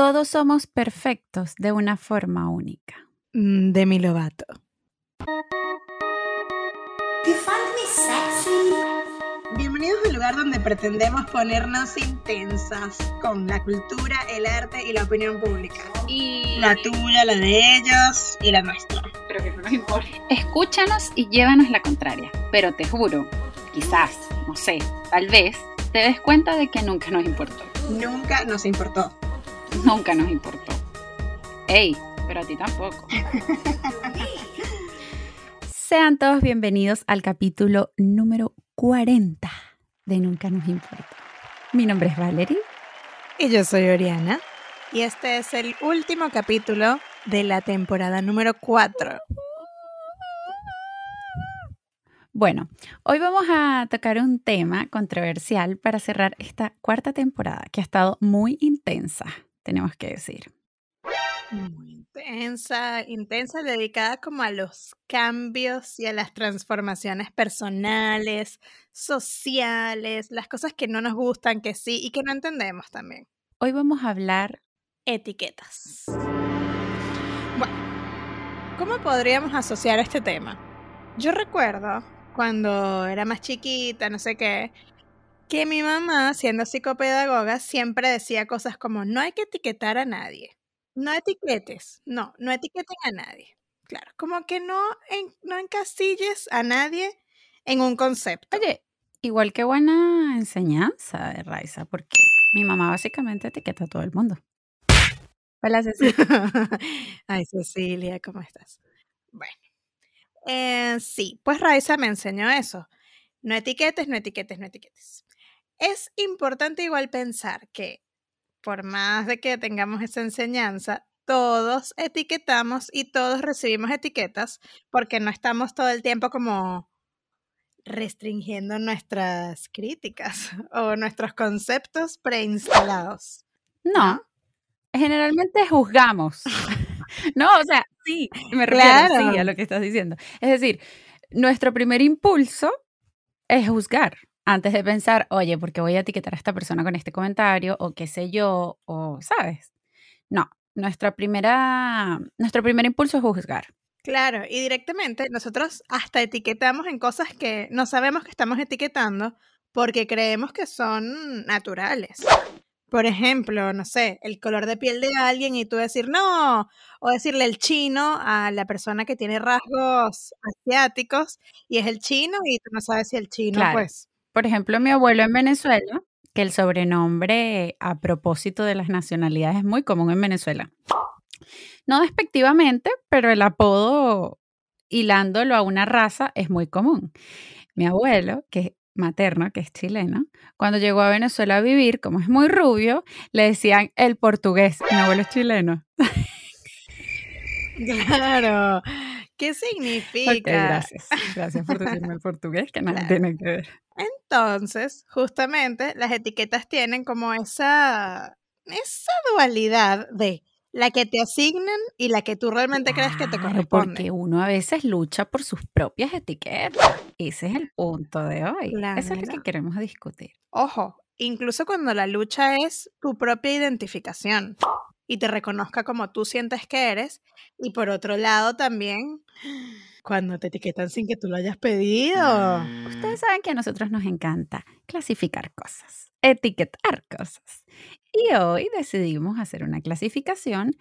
Todos somos perfectos de una forma única. Mm, Lovato. Find me sexy? Bienvenidos al lugar donde pretendemos ponernos intensas con la cultura, el arte y la opinión pública. Y La tuya, la de ellos y la nuestra. pero que no nos importa. Escúchanos y llévanos la contraria. Pero te juro, quizás, no sé, tal vez, te des cuenta de que nunca nos importó. Nunca nos importó. Nunca nos importó. Ey, pero a ti tampoco. Sean todos bienvenidos al capítulo número 40 de Nunca nos importó. Mi nombre es Valerie. Y yo soy Oriana. Y este es el último capítulo de la temporada número 4. Bueno, hoy vamos a tocar un tema controversial para cerrar esta cuarta temporada que ha estado muy intensa, tenemos que decir. Muy intensa, intensa, dedicada como a los cambios y a las transformaciones personales, sociales, las cosas que no nos gustan, que sí y que no entendemos también. Hoy vamos a hablar Etiquetas. Bueno, ¿cómo podríamos asociar este tema? Yo recuerdo cuando era más chiquita, no sé qué, que mi mamá, siendo psicopedagoga, siempre decía cosas como no hay que etiquetar a nadie. No etiquetes, no, no etiqueten a nadie. Claro, como que no, en- no encasilles a nadie en un concepto. Oye, igual que buena enseñanza de Raiza, porque mi mamá básicamente etiqueta a todo el mundo. Hola, Cecilia. Ay, Cecilia, ¿cómo estás? Bueno, eh, sí, pues Raiza me enseñó eso. No etiquetes, no etiquetes, no etiquetes. Es importante igual pensar que por más de que tengamos esa enseñanza, todos etiquetamos y todos recibimos etiquetas porque no estamos todo el tiempo como restringiendo nuestras críticas o nuestros conceptos preinstalados. No, generalmente juzgamos. No, o sea, sí, me refiero sí, a lo que estás diciendo. Es decir, nuestro primer impulso es juzgar antes de pensar, oye, ¿por qué voy a etiquetar a esta persona con este comentario? O qué sé yo, o sabes. No, nuestra primera, nuestro primer impulso es juzgar. Claro, y directamente nosotros hasta etiquetamos en cosas que no sabemos que estamos etiquetando porque creemos que son naturales. Por ejemplo, no sé, el color de piel de alguien y tú decir no, o decirle el chino a la persona que tiene rasgos asiáticos y es el chino y tú no sabes si el chino, Claro. pues. Por ejemplo, mi abuelo en Venezuela, que el sobrenombre a propósito de las nacionalidades es muy común en Venezuela. No despectivamente, pero el apodo hilándolo a una raza es muy común. Mi abuelo, que es materno, que es chileno, cuando llegó a Venezuela a vivir, como es muy rubio, le decían el portugués. Mi abuelo es chileno. Claro. ¿Qué significa? gracias. Gracias por decirme el portugués, que nada Claro. tiene que ver. Entonces, justamente las etiquetas tienen como esa, esa dualidad de la que te asignan y la que tú realmente crees que te Claro, corresponde. porque uno a veces lucha por sus propias etiquetas. Ese es el punto de hoy. Eso es lo que Claro. queremos discutir. Ojo, incluso cuando la lucha es tu propia identificación y te reconozca como tú sientes que eres. Y por otro lado también, cuando te etiquetan sin que tú lo hayas pedido. Ustedes saben que a nosotros nos encanta clasificar cosas, etiquetar cosas. Y hoy decidimos hacer una clasificación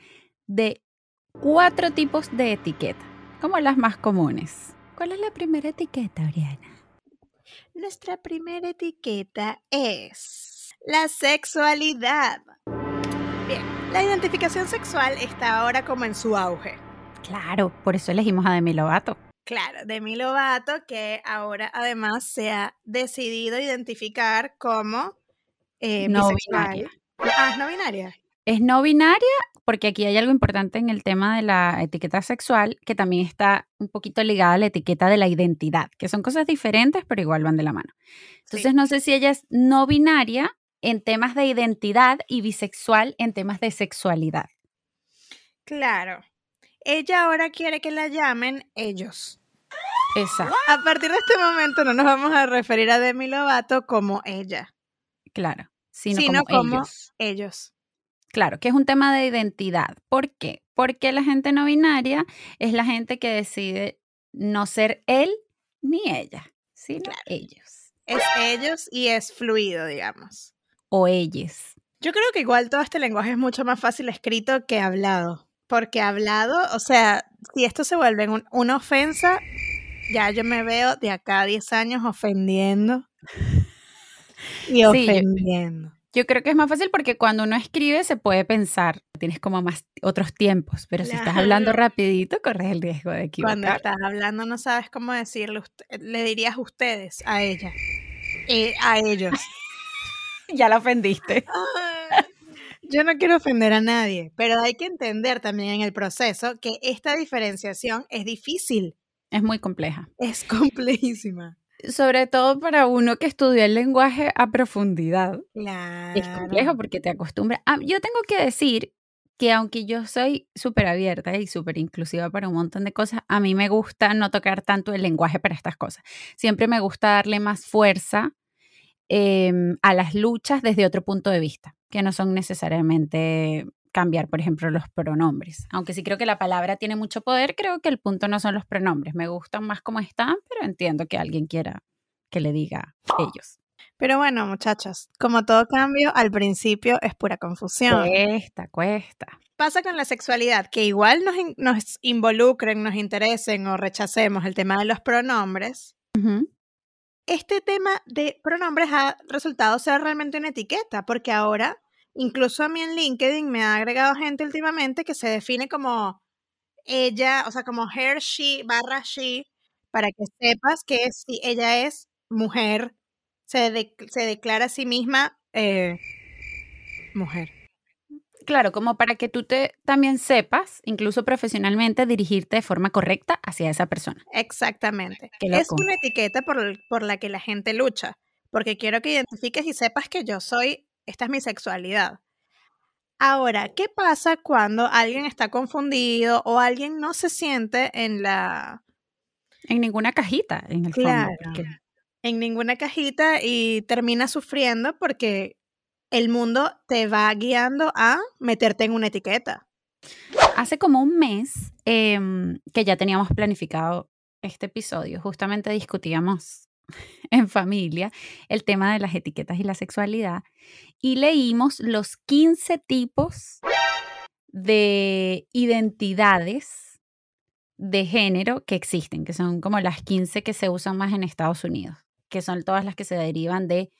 de cuatro tipos de etiqueta, como las más comunes. ¿Cuál es la primera etiqueta, Oriana? Nuestra primera etiqueta es la sexualidad. Bien, la identificación sexual está ahora como en su auge. Claro, por eso elegimos a Demi Lovato. Claro, Demi Lovato, que ahora además se ha decidido identificar como eh, No bisexual. binaria. Ah, es no binaria. Es no binaria porque aquí hay algo importante en el tema de la etiqueta sexual que también está un poquito ligada a la etiqueta de la identidad, que son cosas diferentes pero igual van de la mano. Entonces Sí. no sé si ella es no binaria en temas de identidad y bisexual en temas de sexualidad. Claro. Ella ahora quiere que la llamen ellos. Exacto, A partir de este momento no nos vamos a referir a Demi Lovato como ella, claro. Sino, sino como, como ellos. ellos. Claro, que es un tema de identidad. ¿Por qué? Porque la gente no binaria es la gente que decide no ser él ni ella, sino Claro. ellos Es ellos y es fluido, digamos. O ellas. Yo creo que igual todo este lenguaje es mucho más fácil escrito que hablado. Porque hablado, o sea, si esto se vuelve un- una ofensa, ya yo me veo de acá a 10 años ofendiendo. Y Sí, yo- ofendiendo. Yo creo que es más fácil porque cuando uno escribe se puede pensar, tienes como más otros tiempos, pero si estás hablando rapidito corres el riesgo de Cuando equivocar. estás hablando no sabes cómo decirle, le dirías ustedes a ella, eh, a ellos. Ya la ofendiste. Yo no quiero ofender a nadie, pero hay que entender también en el proceso que esta diferenciación es difícil, Es muy compleja. es complejísima. Sobre todo para uno que estudió el lenguaje a profundidad. Claro. Es complejo porque te acostumbras. Ah, yo tengo que decir que aunque yo soy súper abierta y súper inclusiva para un montón de cosas, a mí me gusta no tocar tanto el lenguaje para estas cosas. Siempre me gusta darle más fuerza em, a las luchas desde otro punto de vista, que no son necesariamente cambiar, por ejemplo, los pronombres. Aunque sí creo que la palabra tiene mucho poder, creo que el punto no son los pronombres. Me gustan más como están, pero entiendo que alguien quiera que le diga ellos. Pero bueno, muchachos, como todo cambio, al principio es pura confusión. Cuesta, cuesta. Pasa con la sexualidad, que igual nos, in- nos involucren, nos interesen o rechacemos el tema de los pronombres. Este tema de pronombres ha resultado ser realmente una etiqueta, porque ahora, incluso a mí en LinkedIn me ha agregado gente últimamente que se define como ella, o sea, como her, she, barra she, para que sepas que si ella es mujer, se, de- se declara a sí misma eh, mujer. Claro, como para que tú te también sepas, incluso profesionalmente, dirigirte de forma correcta hacia esa persona. Exactamente. Es una etiqueta por, por la que la gente lucha, porque quiero que identifiques y sepas que yo soy, esta es mi sexualidad. Ahora, ¿qué pasa cuando alguien está confundido o alguien no se siente en la En ninguna cajita, en el fondo. Porque- en ninguna cajita y termina sufriendo porque el mundo te va guiando a meterte en una etiqueta? Hace como un mes em, que ya teníamos planificado este episodio, justamente discutíamos en familia el tema de las etiquetas y la sexualidad y leímos los 15 tipos de identidades de género que existen, que son como las 15 que se usan más en Estados Unidos, que son todas las que se derivan de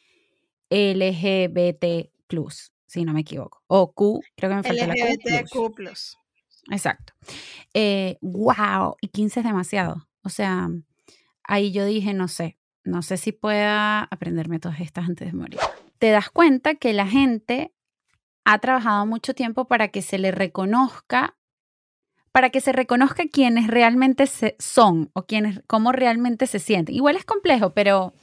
LGBT, si no me equivoco. O Q, creo que me falta la Q. LGBTQ+. Exacto. Eh, wow, y 15 es demasiado. O sea, ahí yo dije, no sé, no sé si pueda aprenderme todas estas antes de morir. Te das cuenta que la gente ha trabajado mucho tiempo para que se le reconozca, para que se reconozca quienes realmente se- son o quienes, cómo realmente se sienten. Igual es complejo, pero,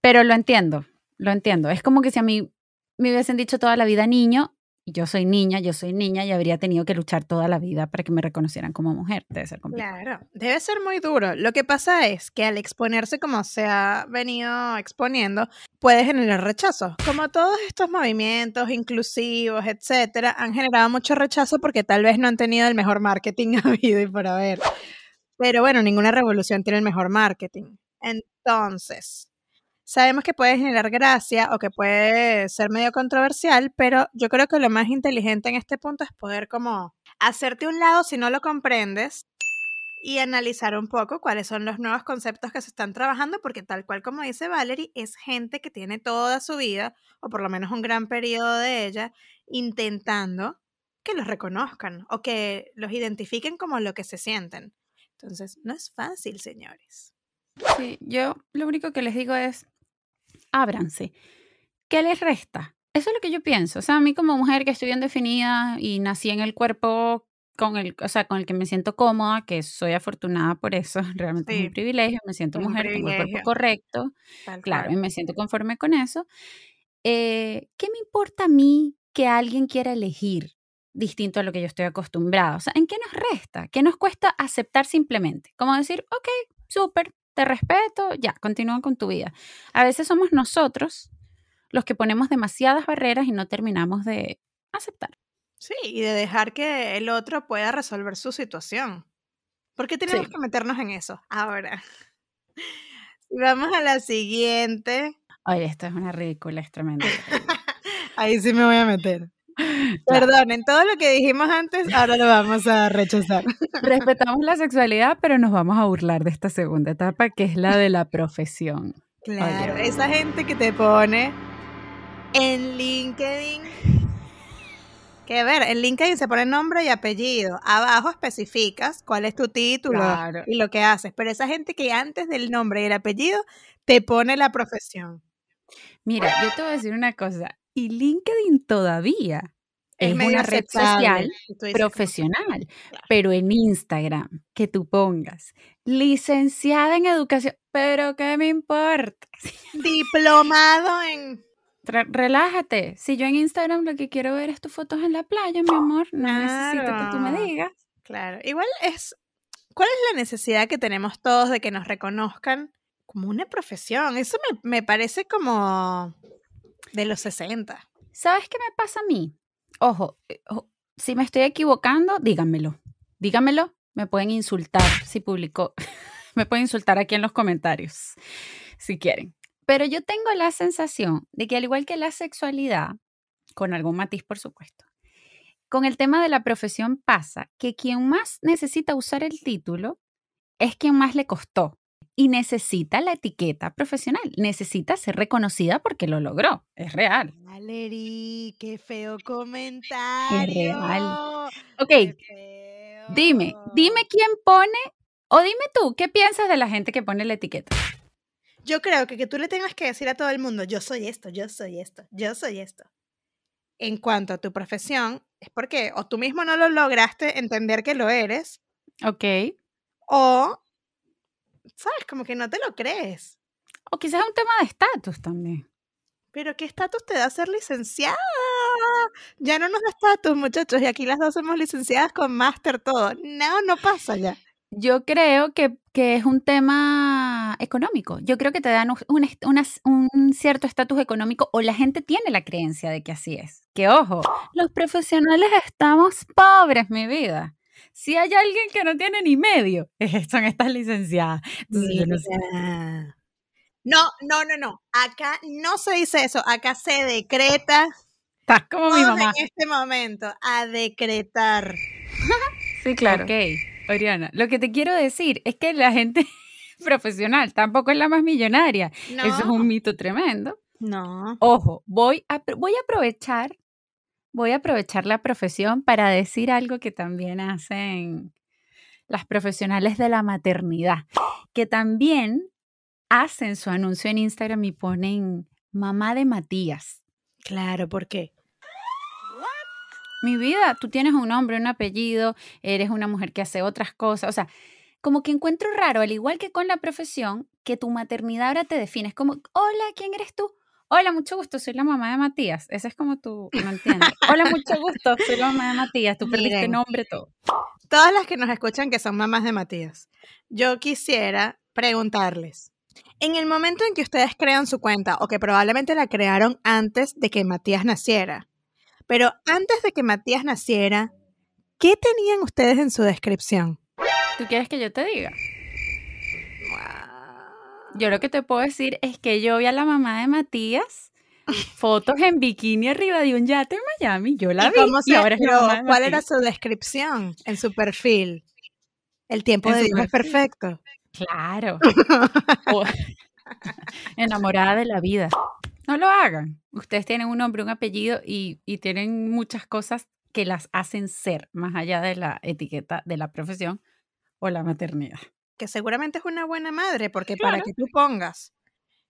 pero lo entiendo, lo entiendo. Es como que si a mí me hubiesen dicho toda la vida niño, yo soy niña, yo soy niña y habría tenido que luchar toda la vida para que me reconocieran como mujer. Debe ser complicado. Claro, debe ser muy duro. Lo que pasa es que al exponerse como se ha venido exponiendo, puede generar rechazo. Como todos estos movimientos inclusivos, etcétera, han generado mucho rechazo porque tal vez no han tenido el mejor marketing habido y por haber. Pero bueno, ninguna revolución tiene el mejor marketing. Entonces, sabemos que puede generar gracia o que puede ser medio controversial, pero yo creo que lo más inteligente en este punto es poder como hacerte un lado si no lo comprendes y analizar un poco cuáles son los nuevos conceptos que se están trabajando, porque tal cual como dice Valerie, es gente que tiene toda su vida, o por lo menos un gran periodo de ella, intentando que los reconozcan o que los identifiquen como lo que se sienten. Entonces, no es fácil, señores. Sí, yo lo único que les digo es, ábranse. ¿Qué les resta? Eso es lo que yo pienso. O sea, a mí como mujer que estoy bien definida y nací en el cuerpo con el, o sea, con el que me siento cómoda, que soy afortunada por eso, realmente es un privilegio, me siento Es mujer, tengo el cuerpo correcto, Tal claro, y me siento conforme con eso. Eh, ¿Qué me importa a mí que alguien quiera elegir distinto a lo que yo estoy acostumbrada? O sea, ¿en qué nos resta? ¿Qué nos cuesta aceptar simplemente? Como decir, ok, súper, te respeto, ya, continúa con tu vida. A veces somos nosotros los que ponemos demasiadas barreras y no terminamos de aceptar. Sí, y de dejar que el otro pueda resolver su situación. ¿Por qué tenemos Sí. que meternos en eso? Ahora, vamos a la siguiente. Oye, esto es una ridícula, es tremendo. Ahí sí me voy a meter. Claro. Perdonen, todo lo que dijimos antes, ahora lo vamos a rechazar. Respetamos la sexualidad, pero nos vamos a burlar de esta segunda etapa, que es la de la profesión. Claro, Oye. esa gente que te pone en LinkedIn. Que ver, en LinkedIn se pone nombre y apellido. Abajo especificas cuál es tu título Claro. y lo que haces. Pero esa gente que antes del nombre y el apellido te pone la profesión. Mira, yo te voy a decir una cosa. Y LinkedIn todavía es, una red social profesional, Claro. pero en Instagram que tú pongas licenciada en educación, pero ¿qué me importa? Diplomado en. Relájate. Si yo en Instagram lo que quiero ver es tus fotos en la playa, mi amor, no necesito que tú me digas. Claro. Igual es. ¿Cuál es la necesidad que tenemos todos de que nos reconozcan como una profesión? Eso me, me parece como de los 60. ¿Sabes qué me pasa a mí? Ojo, eh, si me estoy equivocando, díganmelo. Díganmelo. Me pueden insultar si publicó. me pueden insultar aquí en los comentarios, si quieren. Pero yo tengo la sensación de que al igual que la sexualidad, con algún matiz por supuesto, con el tema de la profesión pasa que quien más necesita usar el título es quien más le costó y necesita la etiqueta profesional, necesita ser reconocida porque lo logró, es real. Valerie, qué feo comentario. real. Ok. Dime, dime quién pone, o dime tú, ¿qué piensas de la gente que pone la etiqueta? Yo creo que que tú le tengas que decir a todo el mundo, yo soy esto, yo soy esto, yo soy esto. En cuanto a tu profesión, es porque o tú mismo no lo lograste entender que lo eres, Ok. o, sabes, como que no te lo crees. O quizás es un tema de estatus también. Pero ¿qué estatus te da ser licenciada? Ya no nos da estatus, muchachos, y aquí las dos somos licenciadas con máster todo. No, no pasa ya. Yo creo que, que es un tema económico. Yo creo que te dan un, un cierto estatus económico o la gente tiene la creencia de que así es. Que ojo, los profesionales estamos pobres, mi vida. Si hay alguien que no tiene ni medio, son estas licenciadas. Entonces, yo no sé. No, no, no, no. Acá no se dice eso. Acá se decreta Estás como mi mamá. en este momento a decretar. Sí, claro. Ok, Oriana, lo que te quiero decir es que la gente profesional tampoco es la más millonaria. No, Eso es un mito tremendo. no. Ojo, voy a, voy a aprovechar, voy a aprovechar la profesión para decir algo que también hacen las profesionales de la maternidad, que también hacen su anuncio en Instagram y ponen mamá de Matías. Claro, ¿por qué? Mi vida, tú tienes un nombre, un apellido, eres una mujer que hace otras cosas, o sea, como que encuentro raro, al igual que con la profesión, que tu maternidad ahora te defines como, hola, ¿quién eres tú? Hola, mucho gusto, soy la mamá de Matías. Ese es como tú, no entiendes. Hola, mucho gusto, soy la mamá de Matías. Tú perdiste Miren. nombre, todo. Todas las que nos escuchan que son mamás de Matías, yo quisiera preguntarles, en el momento en que ustedes crean su cuenta, o que probablemente la crearon antes de que Matías naciera, pero antes de que Matías naciera, ¿qué tenían ustedes en su descripción? ¿Tú quieres que yo te diga? Yo lo que te puedo decir es que yo vi a la mamá de Matías, fotos en bikini arriba de un yate en Miami. Yo la ¿Y vi cómo y ahora es la mamá de ¿Cuál era su descripción en su perfil? El tiempo En de Dios es perfecto. Claro. Enamorada de la vida. No lo hagan. Ustedes tienen un nombre, un apellido y, y tienen muchas cosas que las hacen ser, más allá de la etiqueta de la profesión o la maternidad. Que seguramente es una buena madre, porque para que tú pongas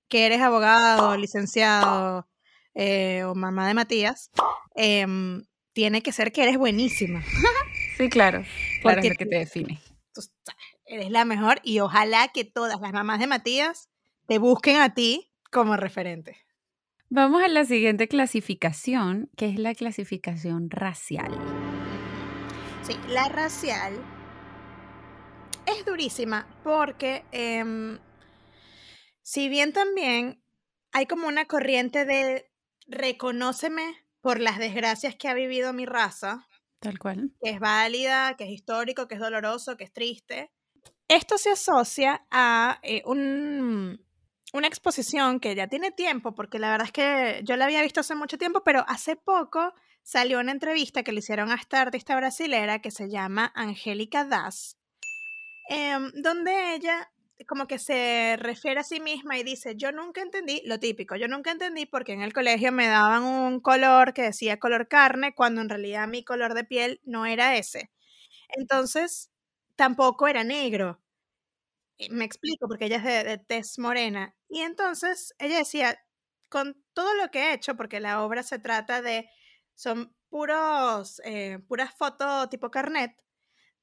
que eres abogado, licenciado eh, o mamá de Matías, em, tiene que ser que eres buenísima. Sí, claro. Claro, Porque es lo que te define. Tú eres la mejor y ojalá que todas las mamás de Matías te busquen a ti como referente. Vamos a la siguiente clasificación, que es la clasificación racial. Sí, la racial es durísima porque em, si bien también hay como una corriente de reconóceme por las desgracias que ha vivido mi raza, Tal cual. que es válida, que es histórico, que es doloroso, que es triste. Esto se asocia a eh, un- una exposición que ya tiene tiempo, porque la verdad es que yo la había visto hace mucho tiempo, pero hace poco salió una entrevista que le hicieron a esta artista brasilera que se llama Angélica Das, em, donde ella como que se refiere a sí misma y dice, yo nunca entendí, lo típico, yo nunca entendí porque en el colegio me daban un color que decía color carne, cuando en realidad mi color de piel no era ese. Entonces, tampoco era negro. Me explico, porque ella es de, de tez morena. Y entonces ella decía, con todo lo que he hecho, porque la obra se trata de, son puros, eh, puras fotos tipo carnet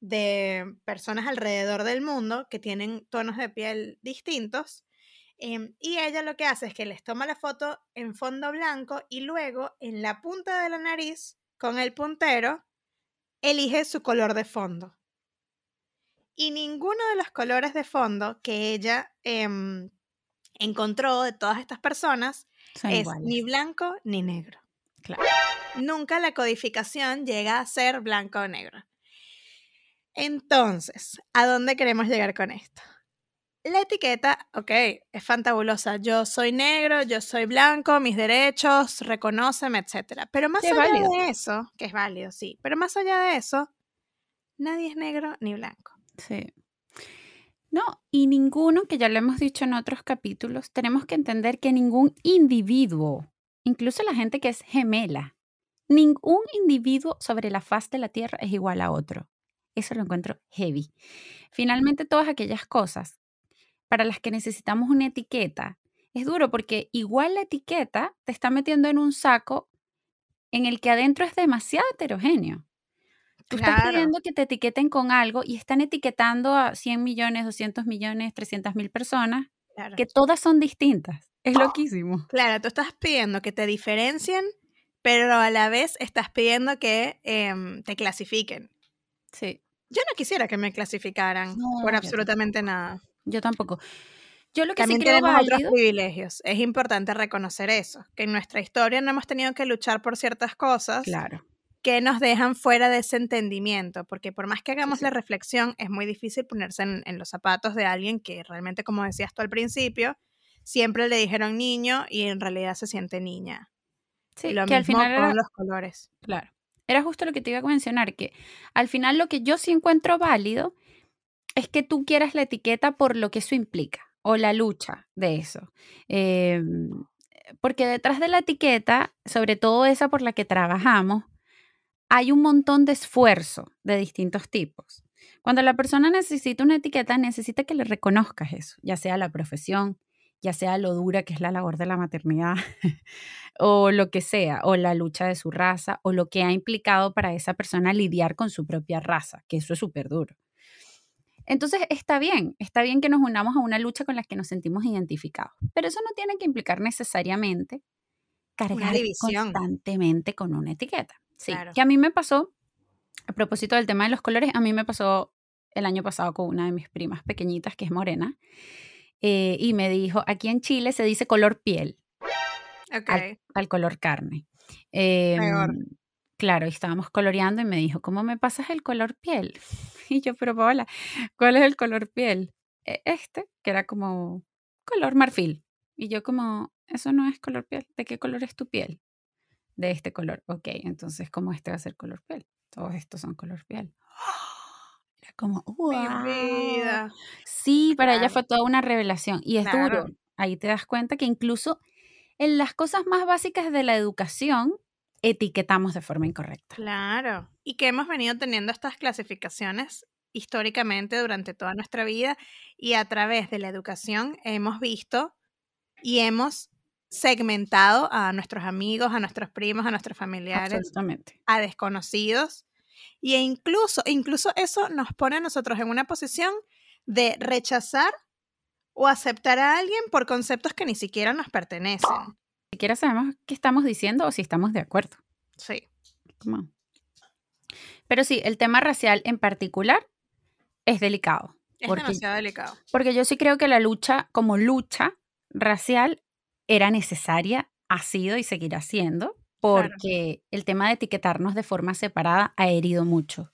de personas alrededor del mundo que tienen tonos de piel distintos. em, y ella lo que hace es que les toma la foto en fondo blanco y luego en la punta de la nariz, con el puntero, elige su color de fondo. Y ninguno de los colores de fondo que ella em, encontró de todas estas personas Son es iguales. ni blanco ni negro. Claro. Nunca la codificación llega a ser blanco o negro. Entonces, ¿a dónde queremos llegar con esto? La etiqueta, ok, es fantabulosa. Yo soy negro, yo soy blanco, mis derechos, reconóceme, etc. Pero más allá válido. de eso, que es válido, sí, pero más allá de eso, nadie es negro ni blanco. Sí. No, y ninguno, que ya lo hemos dicho en otros capítulos, tenemos que entender que ningún individuo, incluso la gente que es gemela, ningún individuo sobre la faz de la Tierra es igual a otro. Eso lo encuentro heavy. Finalmente, todas aquellas cosas para las que necesitamos una etiqueta, es duro porque igual la etiqueta te está metiendo en un saco en el que adentro es demasiado heterogéneo. Tú estás pidiendo que te etiqueten con algo y están etiquetando a 100 millones, 200 millones, 300 mil personas, Claro. que todas son distintas. Es loquísimo. Claro, tú estás pidiendo que te diferencien, pero a la vez estás pidiendo que em, te clasifiquen. Sí, Yo no quisiera que me clasificaran No, por absolutamente nada. yo tampoco. Yo lo que También sí creo tenemos otros válido, privilegios. Es importante reconocer eso, que en nuestra historia no hemos tenido que luchar por ciertas cosas claro, que nos dejan fuera de ese entendimiento, porque por más que hagamos sí. la reflexión, es muy difícil ponerse en, en los zapatos de alguien que realmente, como decías tú al principio, siempre le dijeron niño y en realidad se siente niña. sí, y lo que al mismo final con era, los colores. claro, era justo lo que te iba a mencionar, que al final lo que yo sí encuentro válido es que tú quieras la etiqueta por lo que eso implica o la lucha de eso. Em, porque detrás de la etiqueta, sobre todo esa por la que trabajamos, hay un montón de esfuerzo de distintos tipos. Cuando la persona necesita una etiqueta, necesita que le reconozcas eso, ya sea la profesión, ya sea lo dura que es la labor de la maternidad, o lo que sea, o la lucha de su raza, o lo que ha implicado para esa persona lidiar con su propia raza, que eso es súper duro. Entonces está bien, está bien que nos unamos a una lucha con la que nos sentimos identificados, pero eso no tiene que implicar necesariamente cargar constantemente con una etiqueta. Sí, Claro. que a mí me pasó, a propósito del tema de los colores, a mí me pasó el año pasado con una de mis primas pequeñitas que es morena eh, y me dijo, aquí en Chile se dice color piel Ok. al, al color carne. Em, Claro, estábamos coloreando y me dijo, ¿cómo me pasas el color piel? Y yo, pero Paola, ¿cuál es el color piel? "E- Este, que era como color marfil. Y yo como, eso no es color piel. ¿De qué color es tu piel? De este color. Ok, entonces, ¿cómo este va a ser color piel? Todos estos son color piel. Era como, Mi ¡wow! vida. Sí, para ella fue toda una revelación. Y es Claro. duro. Ahí te das cuenta que incluso en las cosas más básicas de la educación, etiquetamos de forma incorrecta. Claro. Y que hemos venido teniendo estas clasificaciones históricamente durante toda nuestra vida y a través de la educación hemos visto y hemos segmentado a nuestros amigos, a nuestros primos, a nuestros familiares, a desconocidos. Y e incluso, incluso eso nos pone a nosotros en una posición de rechazar o aceptar a alguien por conceptos que ni siquiera nos pertenecen. Ni siquiera sabemos qué estamos diciendo o si estamos de acuerdo. Sí. Pero sí, el tema racial en particular es delicado. Es Porque, demasiado delicado. porque yo sí creo que la lucha como lucha racial era necesaria, ha sido y seguirá siendo. Porque el tema de etiquetarnos de forma separada ha herido mucho.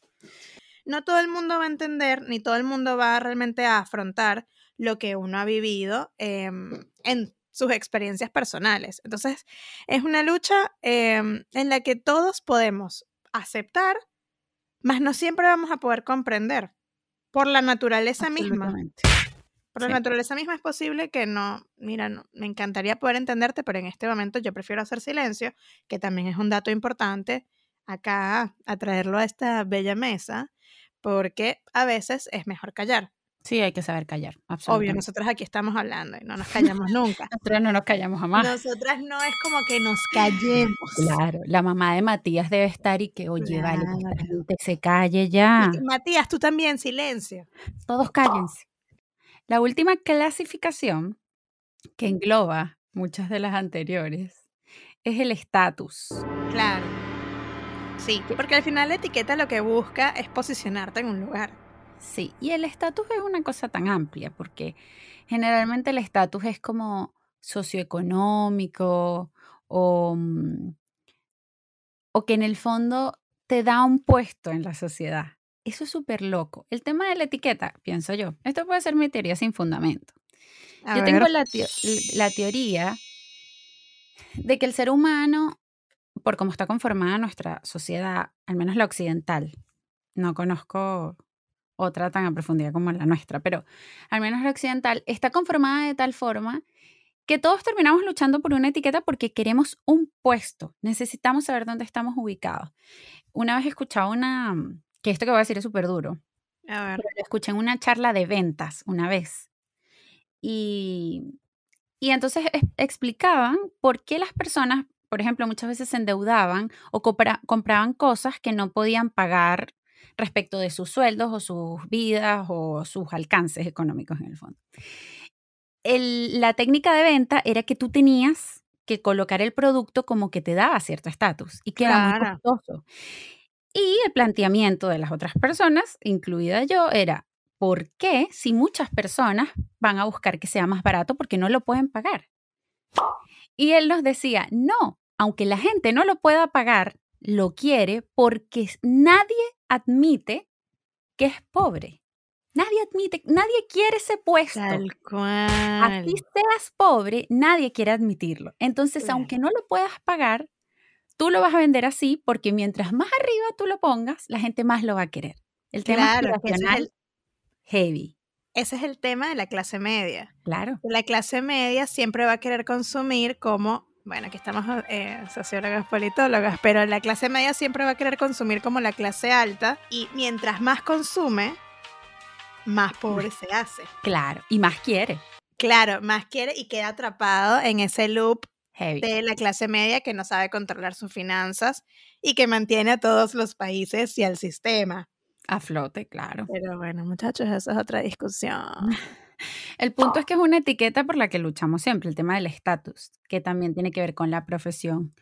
No todo el mundo va a entender, ni todo el mundo va realmente a afrontar lo que uno ha vivido em, en sus experiencias personales. Entonces, es una lucha em, en la que todos podemos aceptar, mas no siempre vamos a poder comprender por la naturaleza misma. Por la naturaleza misma es posible que no, mira, no, me encantaría poder entenderte, pero en este momento yo prefiero hacer silencio, que también es un dato importante acá a traerlo a esta bella mesa, porque a veces es mejor callar. Sí, hay que saber callar. Obvio, Absolutamente. nosotras aquí estamos hablando y no nos callamos nunca. Nosotros no nos callamos jamás. Nosotras no es como que nos callemos. Claro, la mamá de Matías debe estar y que, oye, vale, que Claro. se calle ya. Matías, tú también, silencio. Todos cállense. La última clasificación, que engloba muchas de las anteriores, es el estatus. Claro. Sí, porque al final la etiqueta lo que busca es posicionarte en un lugar. Sí, y el estatus es una cosa tan amplia, porque generalmente el estatus es como socioeconómico o, mm, o que en el fondo te da un puesto en la sociedad. Eso es súper loco. El tema de la etiqueta, pienso yo, esto puede ser mi teoría sin fundamento. A Yo ver, tengo la, teo- la teoría de que el ser humano, por cómo está conformada nuestra sociedad, al menos la occidental, no conozco otra tan a profundidad como la nuestra, pero al menos la occidental está conformada de tal forma que todos terminamos luchando por una etiqueta porque queremos un puesto, necesitamos saber dónde estamos ubicados. Una vez escuchaba una, que esto que voy a decir es súper duro, a ver. pero lo escuché en una charla de ventas una vez. Y, y entonces es- explicaban por qué las personas, por ejemplo, muchas veces se endeudaban o compra- compraban cosas que no podían pagar respecto de sus sueldos o sus vidas o sus alcances económicos en el fondo. El- la técnica de venta era que tú tenías que colocar el producto como que te daba cierto estatus y que era muy costoso. Y el planteamiento de las otras personas, incluida yo, era, ¿por qué si muchas personas van a buscar que sea más barato porque no lo pueden pagar? Y él nos decía, no, aunque la gente no lo pueda pagar, lo quiere porque nadie admite que es pobre. Nadie admite, nadie quiere ese puesto. Tal cual. Así seas pobre, nadie quiere admitirlo. Entonces, Claro. aunque no lo puedas pagar, tú lo vas a vender así porque mientras más arriba tú lo pongas, la gente más lo va a querer. El tema Claro, es aspiracional, el- heavy. Ese es el tema de la clase media. Claro. La clase media siempre va a querer consumir como, bueno, aquí estamos eh, sociólogas, politólogas, pero la clase media siempre va a querer consumir como la clase alta y mientras más consume, más pobre se hace. Claro. Y más quiere. Claro, más quiere y queda atrapado en ese loop Heavy. de la clase media que no sabe controlar sus finanzas y que mantiene a todos los países y al sistema. A flote, claro. Pero bueno, muchachos, esa es otra discusión. El punto es que es una etiqueta por la que luchamos siempre, el tema del estatus, que también tiene que ver con la profesión,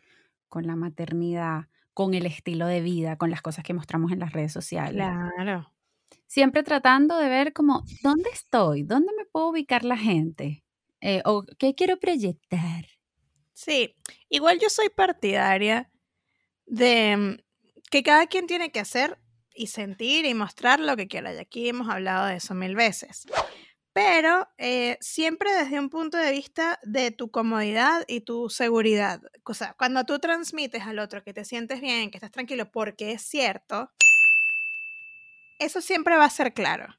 con la maternidad, con el estilo de vida, con las cosas que mostramos en las redes sociales. Claro. Siempre tratando de ver como, ¿dónde estoy? ¿Dónde me puedo ubicar la gente? Eh, ¿O qué quiero proyectar? Sí, igual yo soy partidaria de mm, que cada quien tiene que hacer y sentir y mostrar lo que quiera. Y aquí hemos hablado de eso mil veces. Pero eh, siempre desde un punto de vista de tu comodidad y tu seguridad. O sea, cuando tú transmites al otro que te sientes bien, que estás tranquilo, porque es cierto, eso siempre va a ser claro.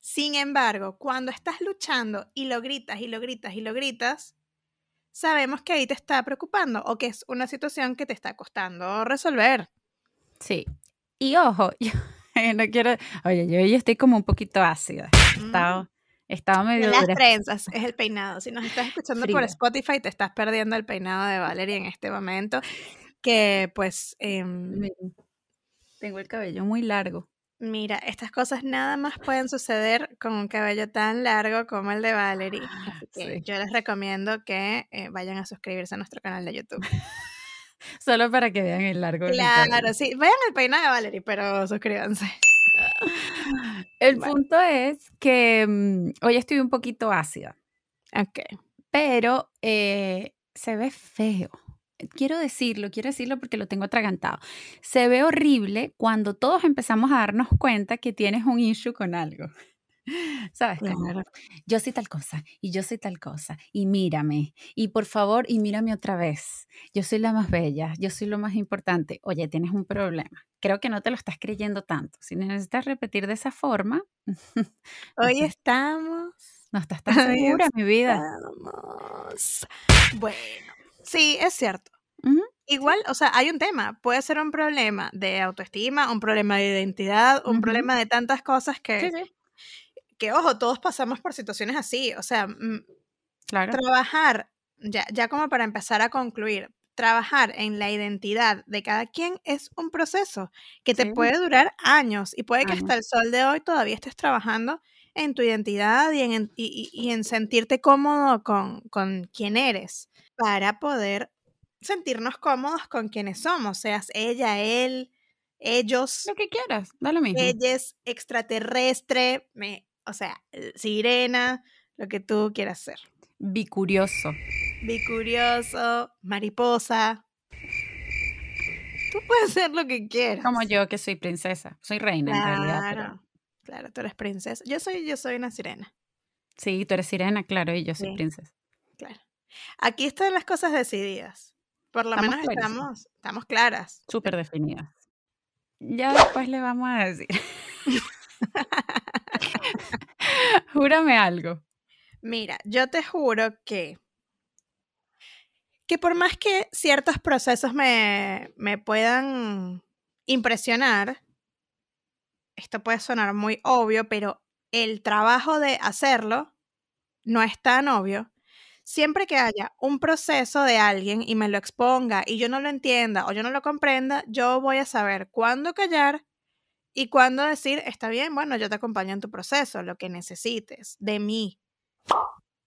Sin embargo, cuando estás luchando y lo gritas y lo gritas y lo gritas, sabemos que ahí te está preocupando o que es una situación que te está costando resolver. Sí. Y ojo, yo no quiero, oye, yo hoy estoy como un poquito ácida. Estado Mm. medio las dura. trenzas es el peinado. Si nos estás escuchando por Fría. Spotify, te estás perdiendo el peinado de Valerie en este momento. Que pues, Miren, Tengo el cabello muy largo. Mira, estas cosas nada más pueden suceder con un cabello tan largo como el de Valerie. Así que Sí. yo les recomiendo que eh, vayan a suscribirse a nuestro canal de YouTube. Solo para que vean el largo. Claro, sí. Vayan al peinado de Valerie, pero suscríbanse. El Bueno. punto es que mm, hoy estoy un poquito ácida, Ok. pero eh, se ve feo. Quiero decirlo, quiero decirlo porque lo tengo atragantado. Se ve horrible cuando todos empezamos a darnos cuenta que tienes un issue con algo. ¿Sabes? Claro. yo soy tal cosa y yo soy tal cosa y mírame y por favor y mírame otra vez. Yo soy la más bella, yo soy lo más importante. Oye, tienes un problema. Creo que no te lo estás creyendo tanto. Si necesitas repetir de esa forma, Hoy estamos. no estás tan Hoy segura, mi vida. estamos. Bueno, sí, es cierto. Igual, o sea, hay un tema. Puede ser un problema de autoestima, un problema de identidad, un ujú. problema de tantas cosas que, sí, que, ojo, todos pasamos por situaciones así. O sea, mm, claro. trabajar, ya, ya como para empezar a concluir, trabajar en la identidad de cada quien es un proceso que te Sí, puede durar años y puede que hasta el sol de hoy todavía estés trabajando en tu identidad y en, y en sentirte cómodo con, con quién eres para poder sentirnos cómodos con quienes somos, seas ella, él, ellos, Lo que quieras, da lo mismo. ellas, extraterrestre, me, o sea, eh, sirena, lo que tú quieras ser. Bicurioso. Bicurioso, mariposa. Tú puedes ser lo que quieras. Como yo que soy princesa. Soy reina en realidad, pero Claro, claro, tú eres princesa. Yo soy, yo soy una sirena. sí, tú eres sirena, claro, y yo soy Sí, princesa. claro. Aquí están las cosas decididas. Por lo Estamos menos estamos, estamos claras. súper definidas. Ya después le vamos a decir. Júrame algo. Mira, yo te juro que, que por más que ciertos procesos me, me puedan impresionar, esto puede sonar muy obvio, pero el trabajo de hacerlo no es tan obvio. Siempre que haya un proceso de alguien y me lo exponga y yo no lo entienda o yo no lo comprenda, yo voy a saber cuándo callar y cuándo decir, está bien, bueno, yo te acompaño en tu proceso, lo que necesites de mí.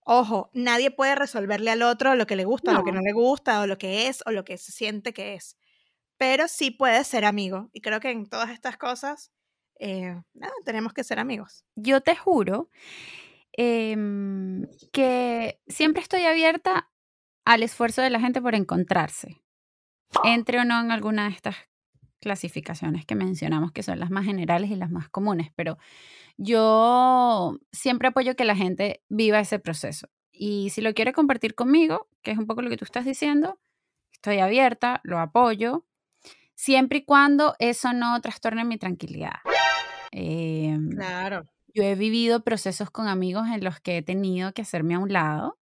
Ojo, nadie puede resolverle al otro lo que le gusta, lo que no No, le gusta, o lo que es, o lo que se siente que es. Pero sí puede ser amigo. Y creo que en todas estas cosas, eh, nada, tenemos que ser amigos. yo te juro em, que siempre estoy abierta al esfuerzo de la gente por encontrarse. Entre o no en alguna de estas clasificaciones que mencionamos, que son las más generales y las más comunes, pero yo siempre apoyo que la gente viva ese proceso. Y si lo quiere compartir conmigo, que es un poco lo que tú estás diciendo, estoy abierta, lo apoyo, siempre y cuando eso no trastorne mi tranquilidad. Em, Claro. Yo he vivido procesos con amigos en los que he tenido que hacerme a un lado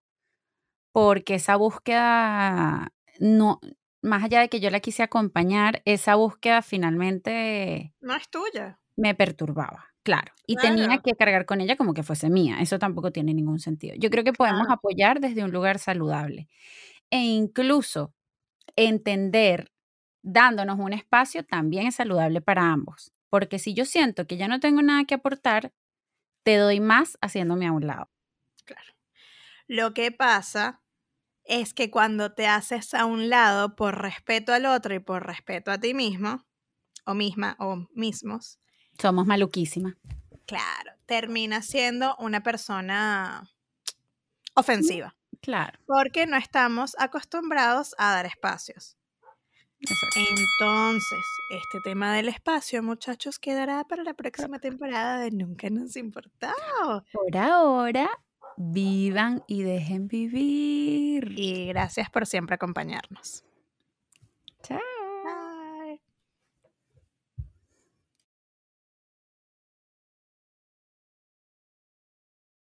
porque esa búsqueda no, más allá de que yo la quise acompañar, esa búsqueda finalmente No es tuya. me perturbaba, claro. Y tenía Claro, que cargar con ella como que fuese mía. Eso tampoco tiene ningún sentido. Yo creo que podemos claro. apoyar desde un lugar saludable e incluso entender, dándonos un espacio, también es saludable para ambos. Porque si yo siento que ya no tengo nada que aportar, te doy más haciéndome a un lado. Claro. Lo que pasa es que cuando te haces a un lado por respeto al otro y por respeto a ti mismo, o misma, o mismos, Somos maluquísimas. claro, terminas siendo una persona ofensiva. Claro, Porque no estamos acostumbrados a dar espacios. Exacto. Entonces, este tema del espacio, muchachos, quedará para la próxima temporada de Nunca nos importó. Por ahora, vivan y dejen vivir. Y gracias por siempre acompañarnos. Chao.